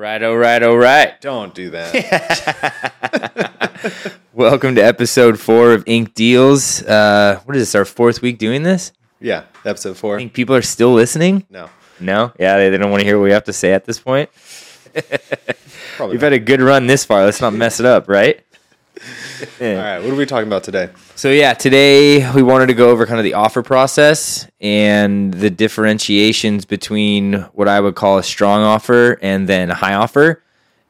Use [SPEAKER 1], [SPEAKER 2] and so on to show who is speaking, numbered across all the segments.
[SPEAKER 1] right, all right, all right.
[SPEAKER 2] Don't do that.
[SPEAKER 1] Welcome to episode four of Ink Deals. Uh, what is this? Our fourth week doing this?
[SPEAKER 2] yeah, episode four.
[SPEAKER 1] I think people are still listening.
[SPEAKER 2] No,
[SPEAKER 1] No, yeah, they, they don't want to hear what we have to say at this point.
[SPEAKER 2] probably.
[SPEAKER 1] We've
[SPEAKER 2] not.
[SPEAKER 1] had a good run this far. Let's not mess it up, right?
[SPEAKER 2] All right, what are we talking about today?
[SPEAKER 1] So yeah, today we wanted to go over kind of the offer process and the differentiations between what I would call a strong offer and then a high offer.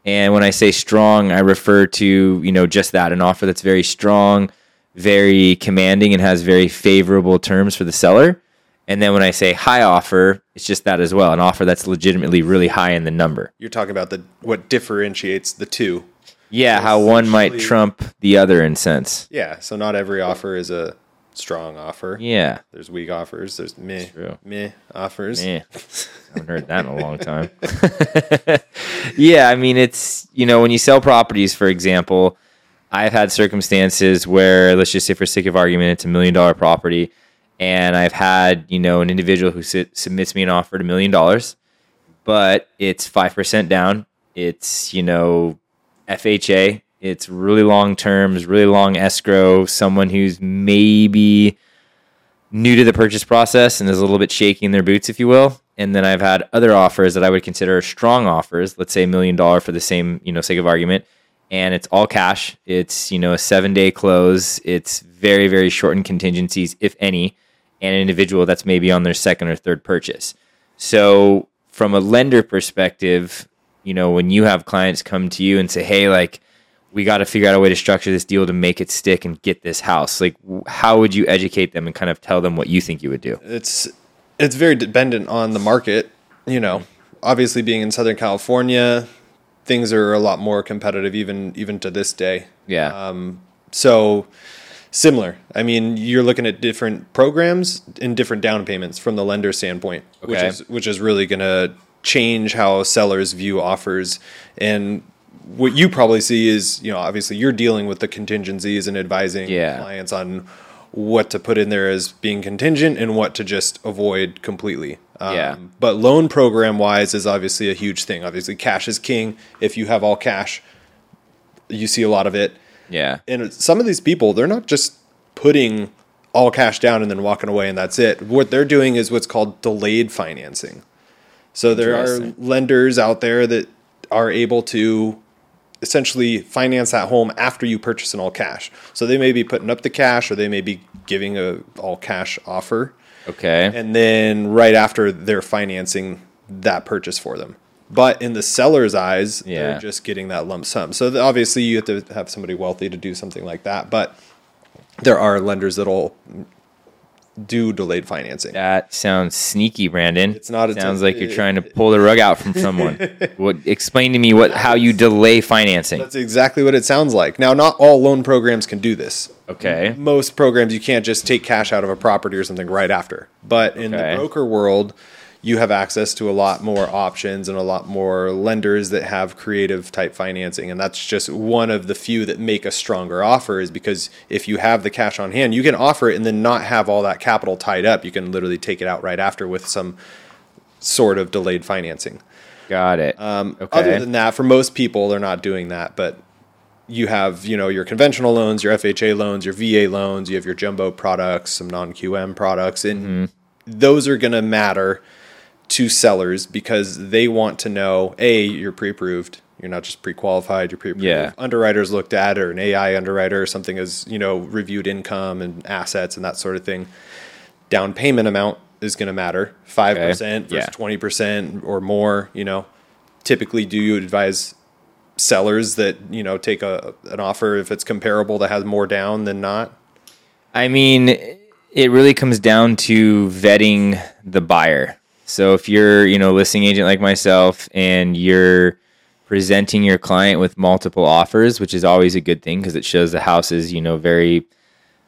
[SPEAKER 1] And when I say strong, I refer to, you know, just that, an offer that's very strong, very commanding and has very favorable terms for the seller. And then when I say high offer, it's just that as well, an offer that's legitimately really high in the number.
[SPEAKER 2] You're talking about the what differentiates the two.
[SPEAKER 1] Yeah, how one might trump the other in sense.
[SPEAKER 2] Yeah, so not every offer is a strong offer.
[SPEAKER 1] Yeah.
[SPEAKER 2] There's weak offers. There's meh, meh offers.
[SPEAKER 1] Yeah, haven't heard that in a long time. yeah, I mean, it's you know when you sell properties, for example, I've had circumstances where let's just say, for sake of argument, it's a million dollar property, and I've had you know an individual who sit, submits me an offer at a million dollars, but it's five percent down. It's you know FHA. It's really long terms, really long escrow. Someone who's maybe new to the purchase process and is a little bit shaky in their boots, if you will. And then I've had other offers that I would consider strong offers. Let's say a million dollar for the same, you know, sake of argument, and it's all cash. It's you know a seven day close. It's very very shortened contingencies, if any, and an individual that's maybe on their second or third purchase. So from a lender perspective, you know, when you have clients come to you and say, "Hey, like." we got to figure out a way to structure this deal to make it stick and get this house. Like, how would you educate them and kind of tell them what you think you would do?
[SPEAKER 2] It's it's very dependent on the market. You know, obviously being in Southern California, things are a lot more competitive even even to this day.
[SPEAKER 1] Yeah.
[SPEAKER 2] Um, so similar. I mean, you're looking at different programs and different down payments from the lender standpoint, which is which is really going to change how sellers view offers and what you probably see is, you know, obviously you're dealing with the contingencies and advising
[SPEAKER 1] Yeah.
[SPEAKER 2] clients on what to put in there as being contingent and what to just avoid completely. Um,
[SPEAKER 1] Yeah.
[SPEAKER 2] But loan program wise is obviously a huge thing. Obviously, cash is king. If you have all cash, you see a lot of it
[SPEAKER 1] yeah.
[SPEAKER 2] and some of these people they're not just putting all cash down and then walking away and that's it what they're doing is what's called delayed financing so there are lenders out there that are able to essentially finance that home after you purchase an all cash so they may be putting up the cash or they may be giving a all cash offer
[SPEAKER 1] Okay.
[SPEAKER 2] and then right after they're financing that purchase for them. But in the seller's eyes,
[SPEAKER 1] Yeah.
[SPEAKER 2] they're just getting that lump sum. So obviously, you have to have somebody wealthy to do something like that. But there are lenders that'll do delayed financing.
[SPEAKER 1] that sounds sneaky, Brandon.
[SPEAKER 2] It's not- it's
[SPEAKER 1] sounds
[SPEAKER 2] a-
[SPEAKER 1] like you're trying to pull the rug out from someone. what? Explain to me what how you delay financing.
[SPEAKER 2] That's exactly what it sounds like. Now, not all loan programs can do this.
[SPEAKER 1] Okay.
[SPEAKER 2] Most programs, you can't just take cash out of a property or something right after. But in
[SPEAKER 1] Okay.
[SPEAKER 2] the broker world, you have access to a lot more options and a lot more lenders that have creative type financing. And that's just one of the few that make a stronger offer, is because if you have the cash on hand, you can offer it and then not have all that capital tied up. You can literally take it out right after with some sort of delayed financing.
[SPEAKER 1] Got it.
[SPEAKER 2] Um,
[SPEAKER 1] okay.
[SPEAKER 2] Other than that, for most people, they're not doing that. But you have, you know, your conventional loans, your FHA loans, your VA loans. You have your jumbo products, some non QM products, and
[SPEAKER 1] Mm-hmm.
[SPEAKER 2] those are going to matter to sellers because they want to know: a, you're pre-approved. You're not just pre-qualified. You're pre-approved.
[SPEAKER 1] Yeah.
[SPEAKER 2] Underwriters looked at, or an AI underwriter, or something as you know, reviewed income and assets and that sort of thing. Down payment amount is going to matter. Five percent versus
[SPEAKER 1] Yeah.
[SPEAKER 2] twenty percent or more. You know, typically, do you advise sellers that you know take a an offer if it's comparable that has more down than not?
[SPEAKER 1] I mean, it really comes down to vetting the buyer. So if you're, you know, listing agent like myself and you're presenting your client with multiple offers, which is always a good thing because it shows the house is, you know, very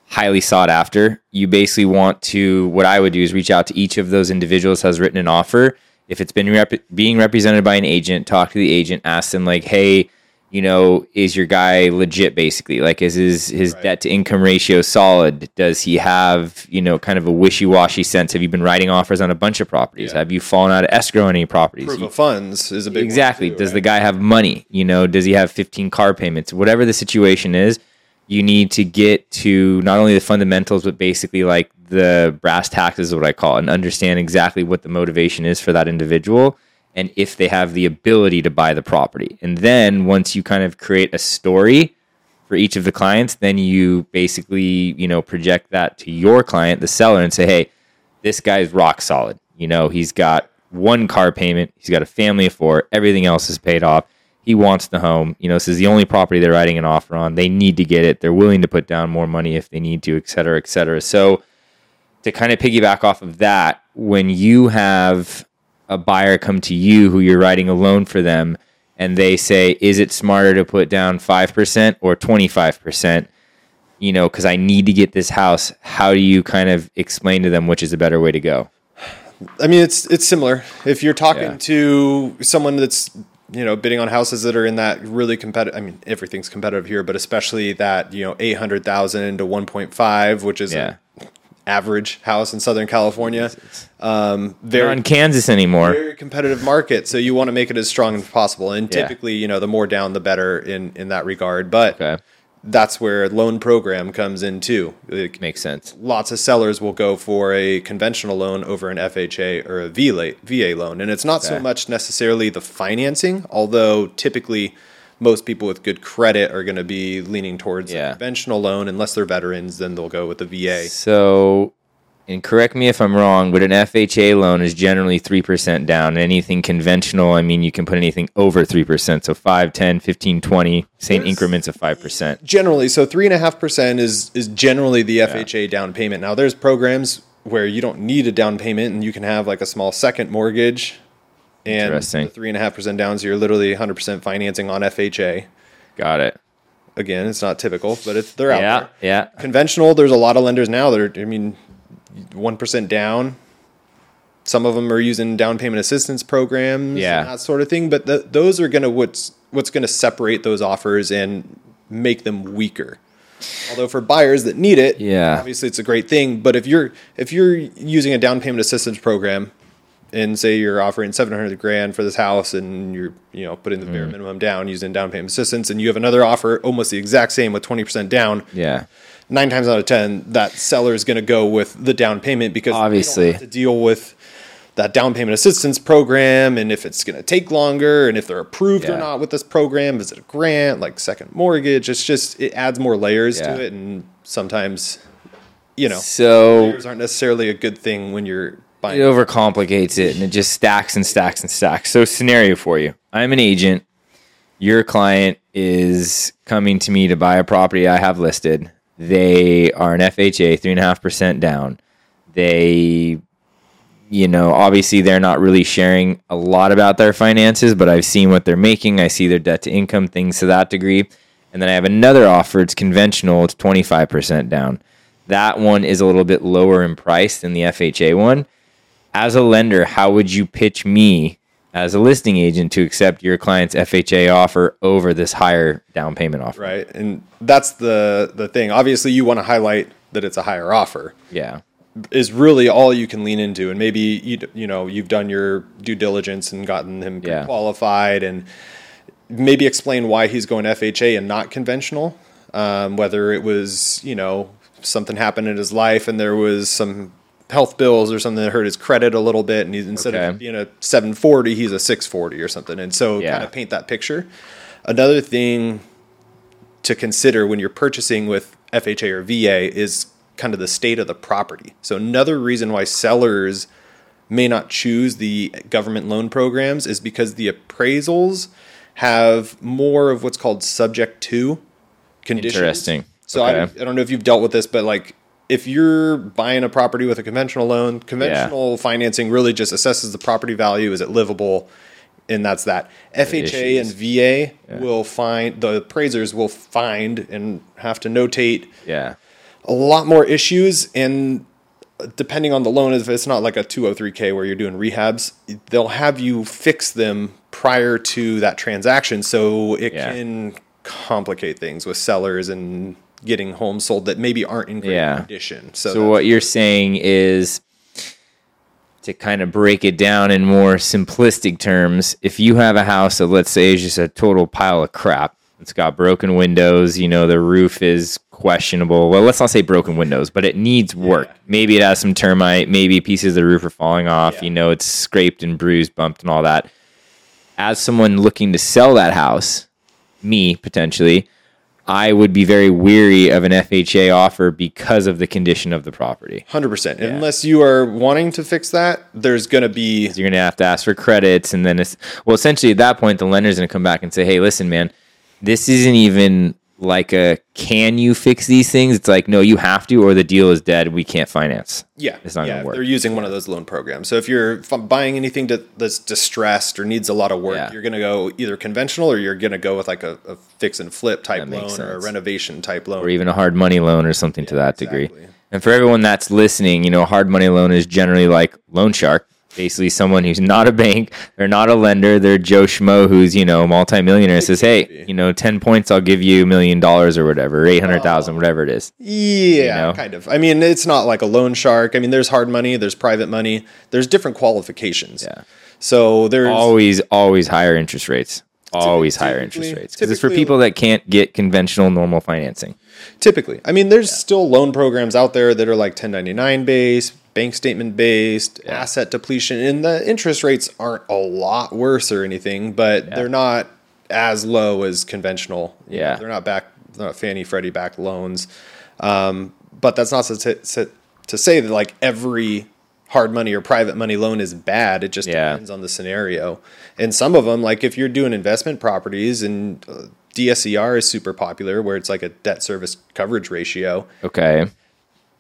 [SPEAKER 1] highly sought after. You basically want to what I would do is reach out to each of those individuals has written an offer. If it's been rep- being represented by an agent, talk to the agent, ask them like, "Hey, you know, is your guy legit basically? Like, is his, his
[SPEAKER 2] Right.
[SPEAKER 1] debt to income ratio solid? Does he have, you know, kind of a wishy washy sense? Have you been writing offers on a bunch of properties?
[SPEAKER 2] Yeah.
[SPEAKER 1] Have you fallen out of escrow on any properties?
[SPEAKER 2] Proof
[SPEAKER 1] You-
[SPEAKER 2] of funds is a big
[SPEAKER 1] exactly.
[SPEAKER 2] too,
[SPEAKER 1] does the guy have money? You know, does he have 15 car payments? Whatever the situation is, you need to get to not only the fundamentals, but basically like the brass taxes, is what I call it, and understand exactly what the motivation is for that individual and if they have the ability to buy the property. And then once you kind of create a story for each of the clients, then you basically, you know, project that to your client, the seller, and say, hey, this guy's rock solid. You know, he's got one car payment, he's got a family of four, everything else is paid off. He wants the home. You know, this is the only property they're writing an offer on. They need to get it. They're willing to put down more money if they need to, et cetera, et cetera. So, to kind of piggyback off of that, when you have a buyer come to you who you're writing a loan for them and they say, is it smarter to put down 5% or 25%? You know, because I need to get this house. How do you kind of explain to them which is a better way to go?
[SPEAKER 2] I mean, it's it's similar. If you're talking
[SPEAKER 1] Yeah.
[SPEAKER 2] to someone that's you know bidding on houses that are in that really competitive. I mean, everything's competitive here, but especially that you know eight hundred thousand to one point five, which is
[SPEAKER 1] Yeah.
[SPEAKER 2] an average house in Southern California. Um,
[SPEAKER 1] They're on Kansas anymore.
[SPEAKER 2] very competitive market, so you want to make it as strong as possible. And
[SPEAKER 1] Yeah.
[SPEAKER 2] typically, you know, the more down, the better in in that regard. But
[SPEAKER 1] Okay.
[SPEAKER 2] that's where loan program comes in too. Like,
[SPEAKER 1] Makes sense.
[SPEAKER 2] lots of sellers will go for a conventional loan over an FHA or a VA, VA loan. And it's not so
[SPEAKER 1] Okay.
[SPEAKER 2] much necessarily the financing, although typically most people with good credit are going to be leaning towards
[SPEAKER 1] Yeah.
[SPEAKER 2] a conventional loan. Unless they're veterans, then they'll go with the VA.
[SPEAKER 1] So, and correct me if I'm wrong, but an FHA loan is generally 3% down. Anything conventional, I mean, you can put anything over 3%. So 5, 10, 15, 20, say in
[SPEAKER 2] There's-
[SPEAKER 1] increments of 5%.
[SPEAKER 2] Generally, so three and a half percent is is generally the FHA down payment. Now, there's programs where you don't need a down payment and you can have like a small second mortgage. And
[SPEAKER 1] Interesting.
[SPEAKER 2] the three and a half percent down, so you're literally 100% financing on FHA.
[SPEAKER 1] Got it.
[SPEAKER 2] Again, it's not typical, but it's they're out
[SPEAKER 1] Yeah.
[SPEAKER 2] there.
[SPEAKER 1] Yeah.
[SPEAKER 2] Conventional, there's a lot of lenders now that are, I mean, 1% down. Some of them are using down payment assistance programs
[SPEAKER 1] Yeah.
[SPEAKER 2] and that sort of thing, but th those are going to what's what's going to separate those offers and make them weaker. Although for buyers that need it,
[SPEAKER 1] Yeah.
[SPEAKER 2] obviously it's a great thing, but if you're if you're using a down payment assistance program and say you're offering 700 grand for this house and you're you know putting the bare
[SPEAKER 1] Mm.
[SPEAKER 2] minimum down using down payment assistance and you have another offer almost the exact same with 20% down
[SPEAKER 1] Yeah.
[SPEAKER 2] nine times out of ten that seller is going to go with the down payment because
[SPEAKER 1] Obviously.
[SPEAKER 2] have to deal with that down payment assistance program and if it's going to take longer and if they're approved
[SPEAKER 1] Yeah.
[SPEAKER 2] or not with this program is it a grant like second mortgage it's just it adds more layers
[SPEAKER 1] Yeah.
[SPEAKER 2] to it and sometimes you know
[SPEAKER 1] So
[SPEAKER 2] layers aren't necessarily a good thing when you're
[SPEAKER 1] it overcomplicates it and it just stacks and stacks and stacks. So, scenario for you I'm an agent. Your client is coming to me to buy a property I have listed. They are an FHA, 3.5% down. They, you know, obviously they're not really sharing a lot about their finances, but I've seen what they're making. I see their debt to income, things to that degree. And then I have another offer. It's conventional, it's 25% down. That one is a little bit lower in price than the FHA one as a lender, how would you pitch me as a listing agent to accept your client's FHA offer over this higher down payment offer?
[SPEAKER 2] right and that's the the thing obviously you want to highlight that it's a higher offer
[SPEAKER 1] Yeah.
[SPEAKER 2] is really all you can lean into and maybe you you know you've done your due diligence and gotten him
[SPEAKER 1] Yeah.
[SPEAKER 2] qualified and maybe explain why he's going FHA and not conventional um, whether it was you know something happened in his life and there was some health bills or something that hurt his credit a little bit and he's instead
[SPEAKER 1] Okay.
[SPEAKER 2] of being a 740 he's a 640 or something and so
[SPEAKER 1] Yeah.
[SPEAKER 2] kind of paint that picture another thing to consider when you're purchasing with FHA or VA is kind of the state of the property. So another reason why sellers may not choose the government loan programs is because the appraisals have more of what's called subject to conditions.
[SPEAKER 1] Interesting.
[SPEAKER 2] So I, I don't know if you've dealt with this, but like if you're buying a property with a conventional loan, conventional financing really just assesses the property value. Is it livable? And that's that. FHA and. VA will find the appraisers will find and have to notate
[SPEAKER 1] Yeah.
[SPEAKER 2] a lot more issues and depending on the loan, if it's not like a 203k where you're doing rehabs, they'll have you fix them prior to that transaction, so it
[SPEAKER 1] Yeah.
[SPEAKER 2] can complicate things with sellers and getting homes sold that maybe aren't in great
[SPEAKER 1] Yeah.
[SPEAKER 2] condition. So,
[SPEAKER 1] So what you're saying is to kind of break it down in more simplistic terms, if you have a house that let's say is just a total pile of crap, it's got broken windows, you know, the roof is questionable. Well, let's not say broken windows, but it needs work. Maybe it has some termite, maybe pieces of the roof are falling off,
[SPEAKER 2] Yeah.
[SPEAKER 1] you know, it's scraped and bruised, bumped and all that. As someone looking to sell that house, me potentially, I would be very weary of an FHA offer because of the condition of the property.
[SPEAKER 2] Hundred percent. Unless you are wanting to fix that, there's going to be
[SPEAKER 1] You're going to have to ask for credits, and then it's well, essentially at that point, the lender's going to come back and say, "Hey, listen, man, this isn't even like a can you fix these things? It's like no, you have to, or the deal is dead. We can't finance.
[SPEAKER 2] yeah,
[SPEAKER 1] It's not
[SPEAKER 2] yeah.
[SPEAKER 1] gonna work.
[SPEAKER 2] They're using one of those loan programs. So if you're f- buying anything that's distressed or needs a lot of work,
[SPEAKER 1] Yeah.
[SPEAKER 2] you're going to go either conventional or you're going to go with like a, a fix and flip type loan
[SPEAKER 1] makes
[SPEAKER 2] or a renovation type loan.
[SPEAKER 1] or even a hard money loan or something to that degree. And for everyone that's listening, you know, a hard money loan is generally like loan shark. Basically, someone who's not a bank, they're not a lender, they're Joe Schmo who's you know multimillionaire says, "Hey, you know, ten points, I'll give you a million dollars or whatever, eight hundred thousand, oh. whatever it is."
[SPEAKER 2] Yeah,
[SPEAKER 1] know?
[SPEAKER 2] kind of. I mean, it's not like a loan shark. I mean, there's hard money, there's private money, there's different qualifications.
[SPEAKER 1] Yeah.
[SPEAKER 2] So there's
[SPEAKER 1] Always, always higher interest rates. Always higher interest rates because it's for people that can't get conventional normal financing.
[SPEAKER 2] Typically, I mean, there's still loan programs out there that are like 1099 based, bank statement based, asset depletion, and the interest rates aren't a lot worse or anything, but they're not as low as conventional.
[SPEAKER 1] Yeah.
[SPEAKER 2] they're not back, they're not Fannie Freddie backed loans. Um, but that's not to, to, to say that like every hard money or private money loan is bad. It just
[SPEAKER 1] Yeah.
[SPEAKER 2] depends on the scenario. And some of them, like if you're doing investment properties and uh, DSCR is super popular, where it's like a debt service coverage ratio.
[SPEAKER 1] Okay.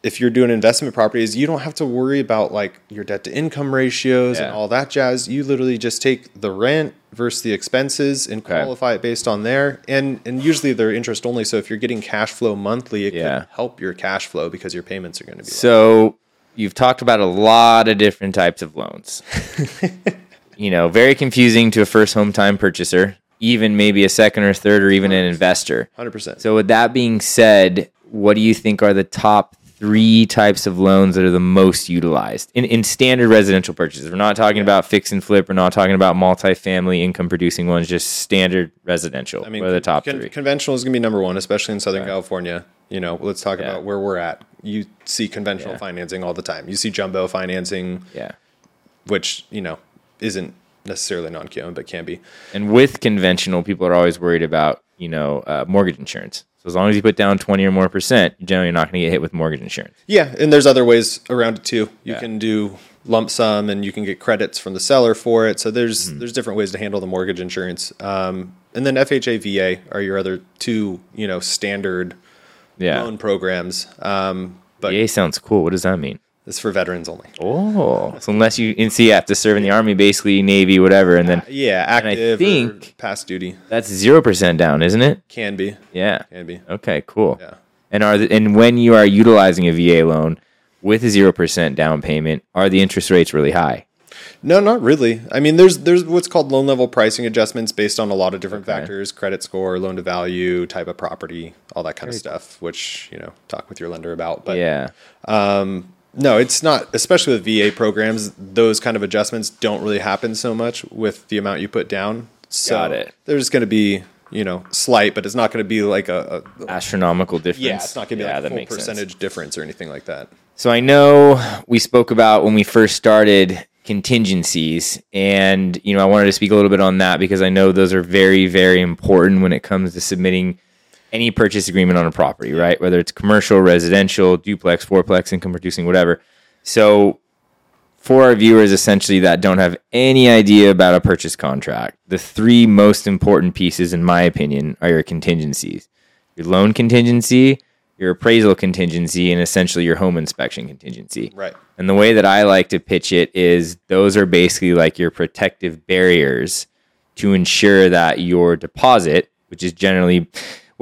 [SPEAKER 2] If you're doing investment properties, you don't have to worry about like your debt to income ratios and all that jazz. You literally just take the rent versus the expenses and
[SPEAKER 1] Okay.
[SPEAKER 2] qualify it based on there. And and usually they're interest only. So if you're getting cash flow monthly, it
[SPEAKER 1] Yeah.
[SPEAKER 2] could help your cash flow because your payments are going to be. low.
[SPEAKER 1] So you've talked about a lot of different types of loans. you know, very confusing to a first home time purchaser, even maybe a second or third or even an investor.
[SPEAKER 2] 100%.
[SPEAKER 1] So with that being said, what do you think are the top three types of loans that are the most utilized in, in standard residential purchases? We're not talking about fix and flip. We're not talking about multifamily income producing ones, just standard residential.
[SPEAKER 2] I mean,
[SPEAKER 1] the top
[SPEAKER 2] con-
[SPEAKER 1] three?
[SPEAKER 2] Conventional is going to be number one, especially in Southern California. You know, let's talk
[SPEAKER 1] Yeah.
[SPEAKER 2] about where we're at. You see conventional
[SPEAKER 1] Yeah.
[SPEAKER 2] financing all the time. You see jumbo financing,
[SPEAKER 1] yeah.
[SPEAKER 2] which you know isn't necessarily non-QM, but can be.
[SPEAKER 1] And with conventional, people are always worried about, you know, uh, mortgage insurance. So as long as you put down 20 or more percent, you're generally not going to get hit with mortgage insurance.
[SPEAKER 2] Yeah, and there's other ways around it too. You
[SPEAKER 1] Yeah.
[SPEAKER 2] can do lump sum, and you can get credits from the seller for it. So there's
[SPEAKER 1] Mm-hmm.
[SPEAKER 2] there's different ways to handle the mortgage insurance. Um, and then FHA, VA are your other two, you know, standard
[SPEAKER 1] Yeah.
[SPEAKER 2] loan programs. Um, but
[SPEAKER 1] VA sounds cool. What does that mean?
[SPEAKER 2] It's for veterans only.
[SPEAKER 1] Oh, so unless you, and see, you have to serve in the army, basically Navy, whatever, and then uh,
[SPEAKER 2] Yeah,
[SPEAKER 1] I
[SPEAKER 2] active
[SPEAKER 1] think-
[SPEAKER 2] or past duty
[SPEAKER 1] that's zero percent down, isn't it?
[SPEAKER 2] can be.
[SPEAKER 1] Yeah.
[SPEAKER 2] Can be.
[SPEAKER 1] Okay. Cool.
[SPEAKER 2] Yeah.
[SPEAKER 1] And are the, and when you are utilizing a VA loan with a zero percent down payment, are the interest rates really high?
[SPEAKER 2] No, not really. I mean, there's there's what's called loan level pricing adjustments based on a lot of different
[SPEAKER 1] Okay.
[SPEAKER 2] factors: credit score, loan to value, type of property, all that kind of stuff. Which you know, talk with your lender about. But
[SPEAKER 1] yeah.
[SPEAKER 2] Um, no, it's not. Especially with VA programs, those kind of adjustments don't really happen so much with the amount you put down. So
[SPEAKER 1] Got it.
[SPEAKER 2] There's going to be you know slight, but it's not going to be like a, a
[SPEAKER 1] Astronomical difference.
[SPEAKER 2] yeah, it's not going to be
[SPEAKER 1] Yeah,
[SPEAKER 2] like a full
[SPEAKER 1] makes sense.
[SPEAKER 2] percentage difference or anything like that.
[SPEAKER 1] So I know we spoke about when we first started contingencies and you know I wanted to speak a little bit on that because I know those are very very important when it comes to submitting any purchase agreement on a property, right? Whether it's commercial, residential, duplex, fourplex, income producing, whatever. So for our viewers essentially that don't have any idea about a purchase contract, the three most important pieces in my opinion are your contingencies. Your loan contingency, your appraisal contingency, and essentially your home inspection contingency.
[SPEAKER 2] Right.
[SPEAKER 1] And the way that I like to pitch it is those are basically like your protective barriers to ensure that your deposit, which is generally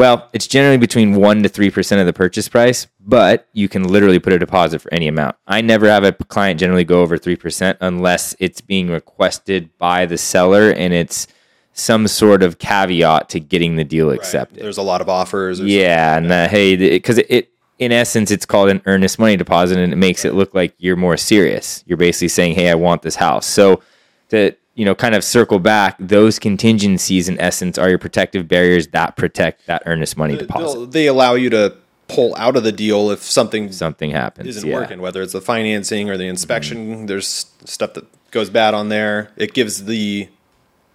[SPEAKER 1] Well, it's generally between 1% to 3% of the purchase price, but you can literally put a deposit for any amount. I never have a client generally go over 3% unless it's being requested by the seller and it's some sort of caveat to getting the deal accepted.
[SPEAKER 2] There's a lot of offers. Or
[SPEAKER 1] Yeah, and uh, that, hey, because it, it, in essence, it's called an earnest money deposit, and it makes it look like you're more serious. You're basically saying, "Hey, I want this house." So, to you know, kind of circle back, those contingencies, in essence, are your protective barriers that protect that earnest money deposit.
[SPEAKER 2] They'll- allow you to pull out of the deal if something
[SPEAKER 1] Something happens.
[SPEAKER 2] isn't
[SPEAKER 1] yeah.
[SPEAKER 2] working, whether it's the financing or the mm-hmm. inspection. There's stuff that goes bad on there. It gives the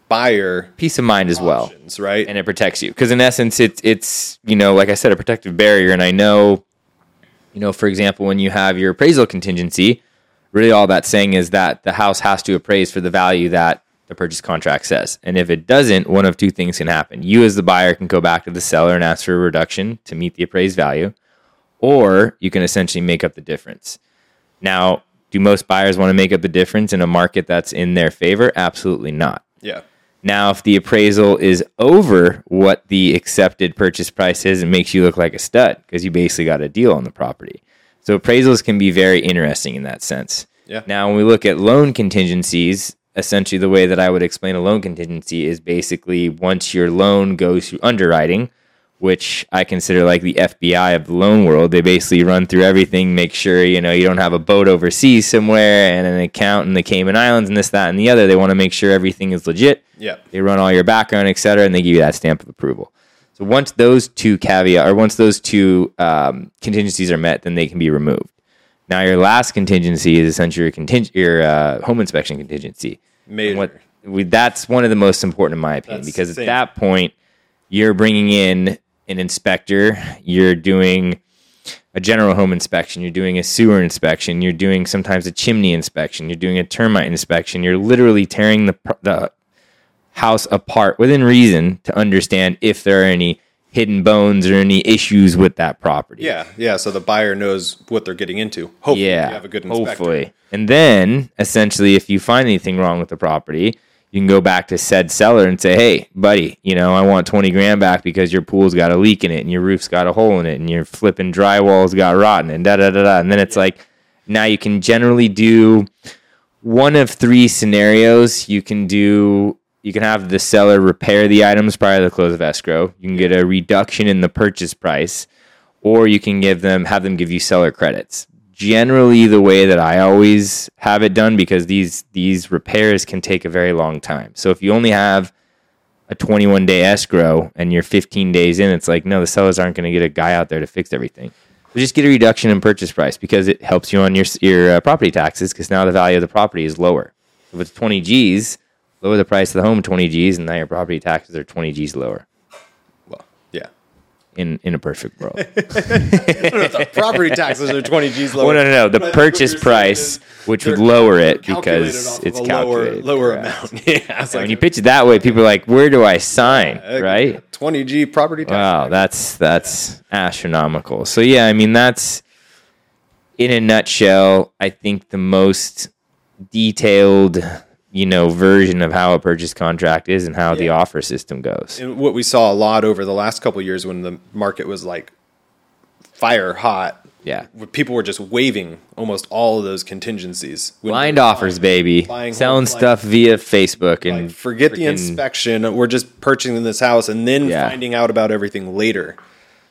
[SPEAKER 2] buyer
[SPEAKER 1] Peace of mind as well.
[SPEAKER 2] right?
[SPEAKER 1] and it protects you because in essence it's it's you know like i said a protective barrier and i know you know for example when you have your appraisal contingency really all that's saying is that the house has to appraise for the value that the purchase contract says. And if it doesn't one of two things can happen. You as the buyer can go back to the seller and ask for a reduction to meet the appraised value or you can essentially make up the difference. Now do most buyers want to make up the difference in a market that's in their favor? Absolutely not.
[SPEAKER 2] Yeah.
[SPEAKER 1] now, if the appraisal is over what the accepted purchase price is, it makes you look like a stud because you basically got a deal on the property. So appraisals can be very interesting in that sense.
[SPEAKER 2] Yeah.
[SPEAKER 1] Now, when we look at loan contingencies, essentially the way that I would explain a loan contingency is basically once your loan goes through underwriting, which I consider like the FBI of the loan world. They basically run through everything, make sure you know you don't have a boat overseas somewhere and an account in the Cayman Islands and this, that, and the other. They want to make sure everything is legit.
[SPEAKER 2] Yeah.
[SPEAKER 1] They run all your background, et cetera, and they give you that stamp of approval. So once those two caveat or once those two um, contingencies are met, then they can be removed. Now your last contingency is essentially your conting- your uh, home inspection contingency.
[SPEAKER 2] Major.
[SPEAKER 1] What we, that's one of the most important in my opinion
[SPEAKER 2] That's
[SPEAKER 1] because at
[SPEAKER 2] same.
[SPEAKER 1] that point you're bringing in an inspector, you're doing a general home inspection, you're doing a sewer inspection, you're doing sometimes a chimney inspection, you're doing a termite inspection. You're literally tearing the the house apart within reason to understand if there are any hidden bones or any issues with that property.
[SPEAKER 2] Yeah. Yeah. So the buyer knows what they're getting into. Hopefully,
[SPEAKER 1] Yeah,
[SPEAKER 2] you have a good inspector.
[SPEAKER 1] hopefully. And then, essentially, if you find anything wrong with the property, you can go back to said seller and say, "Hey, buddy, you know, I want twenty grand back because your pool's got a leak in it, and your roof's got a hole in it, and your flipping drywall's got rotten, and da da da da." And then it's like, now you can generally do one of three scenarios. You can do. You can have the seller repair the items prior to the close of escrow. You can get a reduction in the purchase price, or you can give them have them give you seller credits. Generally, the way that I always have it done because these these repairs can take a very long time. So if you only have a 21 day escrow and you're 15 days in, it's like no, the sellers aren't going to get a guy out there to fix everything. So just get a reduction in purchase price because it helps you on your your uh, property taxes because now the value of the property is lower. If it's 20 G's, lower the price of the home 20 G's, and now your property taxes are 20 G's lower.
[SPEAKER 2] Well, yeah.
[SPEAKER 1] In in a perfect world.
[SPEAKER 2] Property taxes are 20 G's lower.
[SPEAKER 1] Well, no, no, no. The
[SPEAKER 2] But
[SPEAKER 1] purchase
[SPEAKER 2] what you're saying
[SPEAKER 1] price, which would lower it because
[SPEAKER 2] off
[SPEAKER 1] it's
[SPEAKER 2] a
[SPEAKER 1] calculated.
[SPEAKER 2] lower, lower amount. yeah. It's
[SPEAKER 1] So
[SPEAKER 2] like
[SPEAKER 1] when you pitch it that way, people are like, "Where do I sign?"
[SPEAKER 2] uh,
[SPEAKER 1] right?
[SPEAKER 2] 20 G property tax.
[SPEAKER 1] Wow, that's that's astronomical. So yeah, I mean that's in a nutshell. I think the most detailed, you know, version of how a purchase contract is and how the offer system goes.
[SPEAKER 2] And what we saw a lot over the last couple of years when the market was like fire hot,
[SPEAKER 1] Yeah,
[SPEAKER 2] people were just waiving almost all of those contingencies.
[SPEAKER 1] Blind offers, baby,
[SPEAKER 2] buying
[SPEAKER 1] selling
[SPEAKER 2] like-
[SPEAKER 1] stuff via Facebook and
[SPEAKER 2] Like, forget the inspection. We're just purchasing this house and then
[SPEAKER 1] Yeah.
[SPEAKER 2] finding out about everything later.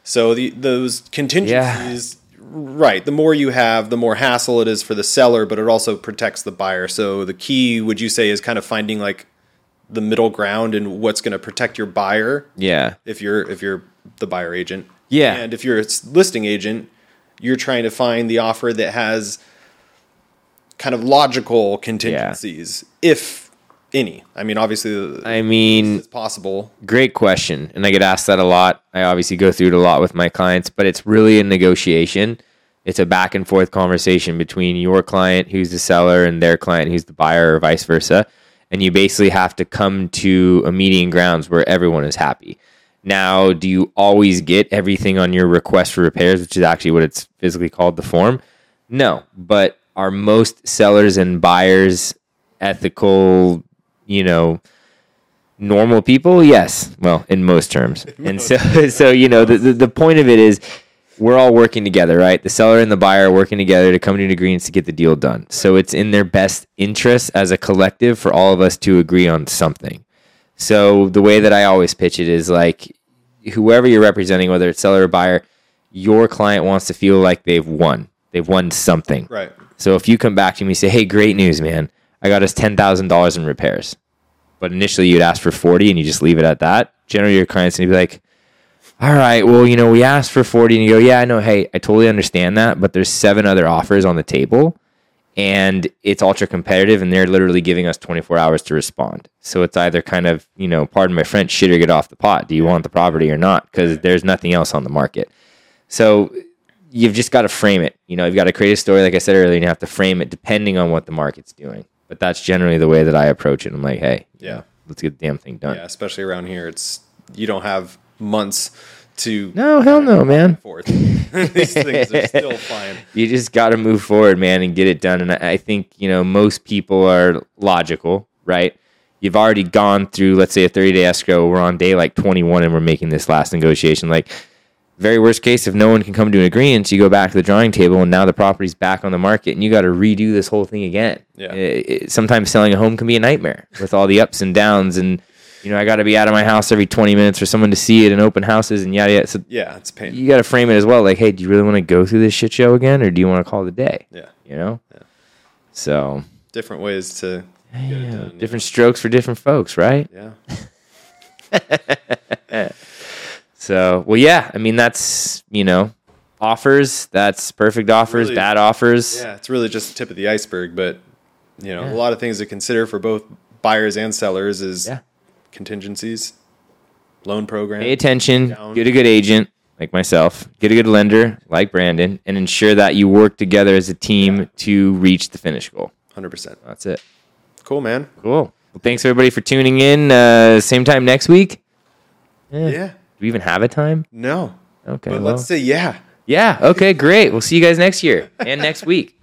[SPEAKER 2] So the those contingencies, right? The more you have, the more hassle it is for the seller, but it also protects the buyer. So the key, would you say, is kind of finding like the middle ground and what's going to protect your buyer
[SPEAKER 1] Yeah,
[SPEAKER 2] if you're if you're the buyer agent.
[SPEAKER 1] Yeah.
[SPEAKER 2] and if you're a listing agent, you're trying to find the offer that has kind of logical contingencies, if any. I mean, obviously, uh,
[SPEAKER 1] I mean,
[SPEAKER 2] it's possible.
[SPEAKER 1] Great question. And I get asked that a lot. I obviously go through it a lot with my clients, but it's really a negotiation. It's a back and forth conversation between your client, who's the seller, and their client, who's the buyer, or vice versa. And you basically have to come to a meeting grounds where everyone is happy. Now, do you always get everything on your request for repairs, which is actually what it's physically called the form? No, but are most sellers and buyers ethical, you know, normal people, yes. Well, in most terms. and so, so you know, the, the, the point of it is we're all working together, right? The seller and the buyer are working together to come to an agreement to get the deal done. So it's in their best interest as a collective for all of us to agree on something. So the way that I always pitch it is like whoever you're representing, whether it's seller or buyer, your client wants to feel like they've won. They've won something.
[SPEAKER 2] Right.
[SPEAKER 1] So if you come back to me and say, "Hey, great news, man! I got us ten thousand dollars in repairs," but initially you'd ask for forty, and you just leave it at that. Generally, your client's gonna be like, "All right, well, you know, we asked for forty, and you go, yeah, I know. Hey, I totally understand that, but there's seven other offers on the table, and it's ultra competitive, and they're literally giving us twenty four hours to respond. So it's either kind of, you know, pardon my French, shit or get off the pot. Do you want the property or not? Because there's nothing else on the market. So you've just got to frame it. You know, you've got to create a story, like I said earlier, and you have to frame it depending on what the market's doing. But that's generally the way that I approach it. I'm like, hey,
[SPEAKER 2] Yeah.
[SPEAKER 1] let's get the damn thing done.
[SPEAKER 2] Yeah, especially around here, it's you don't have months to
[SPEAKER 1] No, hell no, man.
[SPEAKER 2] forth. These things are still flying.
[SPEAKER 1] You just got to move forward, man, and get it done. And I I think, you know, most people are logical, right? You've already gone through, let's say, a 30 day escrow. We're on day like 21 and we're making this last negotiation. Like, very worst case, if no one can come to an agreement, you go back to the drawing table and now the property's back on the market and you got to redo this whole thing again.
[SPEAKER 2] Yeah.
[SPEAKER 1] It- it- sometimes selling a home can be a nightmare with all the ups and downs. And, you know, I got to be out of my house every 20 minutes for someone to see it and open houses and yada yada. So
[SPEAKER 2] Yeah, it's pain.
[SPEAKER 1] you got to frame it as well. Like, hey, do you really want to go through this shit show again or do you want to call it a day?
[SPEAKER 2] Yeah,
[SPEAKER 1] You know? Yeah. So,
[SPEAKER 2] different ways to it done.
[SPEAKER 1] different strokes for different folks, right?
[SPEAKER 2] Yeah,
[SPEAKER 1] So, well, yeah, I mean, that's, you know, offers, that's perfect offers,
[SPEAKER 2] Really-
[SPEAKER 1] bad offers.
[SPEAKER 2] yeah. It's really just the tip of the iceberg, but you know,
[SPEAKER 1] Yeah.
[SPEAKER 2] a lot of things to consider for both buyers and sellers is
[SPEAKER 1] Yeah.
[SPEAKER 2] contingencies, loan program.
[SPEAKER 1] Pay attention,
[SPEAKER 2] Down.
[SPEAKER 1] get a good agent like myself, get a good lender like Brandon, and ensure that you work together as a team to reach the finish goal.
[SPEAKER 2] Hundred percent.
[SPEAKER 1] That's it.
[SPEAKER 2] Cool, man.
[SPEAKER 1] Cool. Well, thanks everybody for tuning in. Uh, same time next week. Yeah.
[SPEAKER 2] Yeah.
[SPEAKER 1] Do we even have a time?
[SPEAKER 2] No.
[SPEAKER 1] Okay.
[SPEAKER 2] But
[SPEAKER 1] well,
[SPEAKER 2] let's say yeah.
[SPEAKER 1] yeah. Okay. Great. We'll see you guys next year and next week.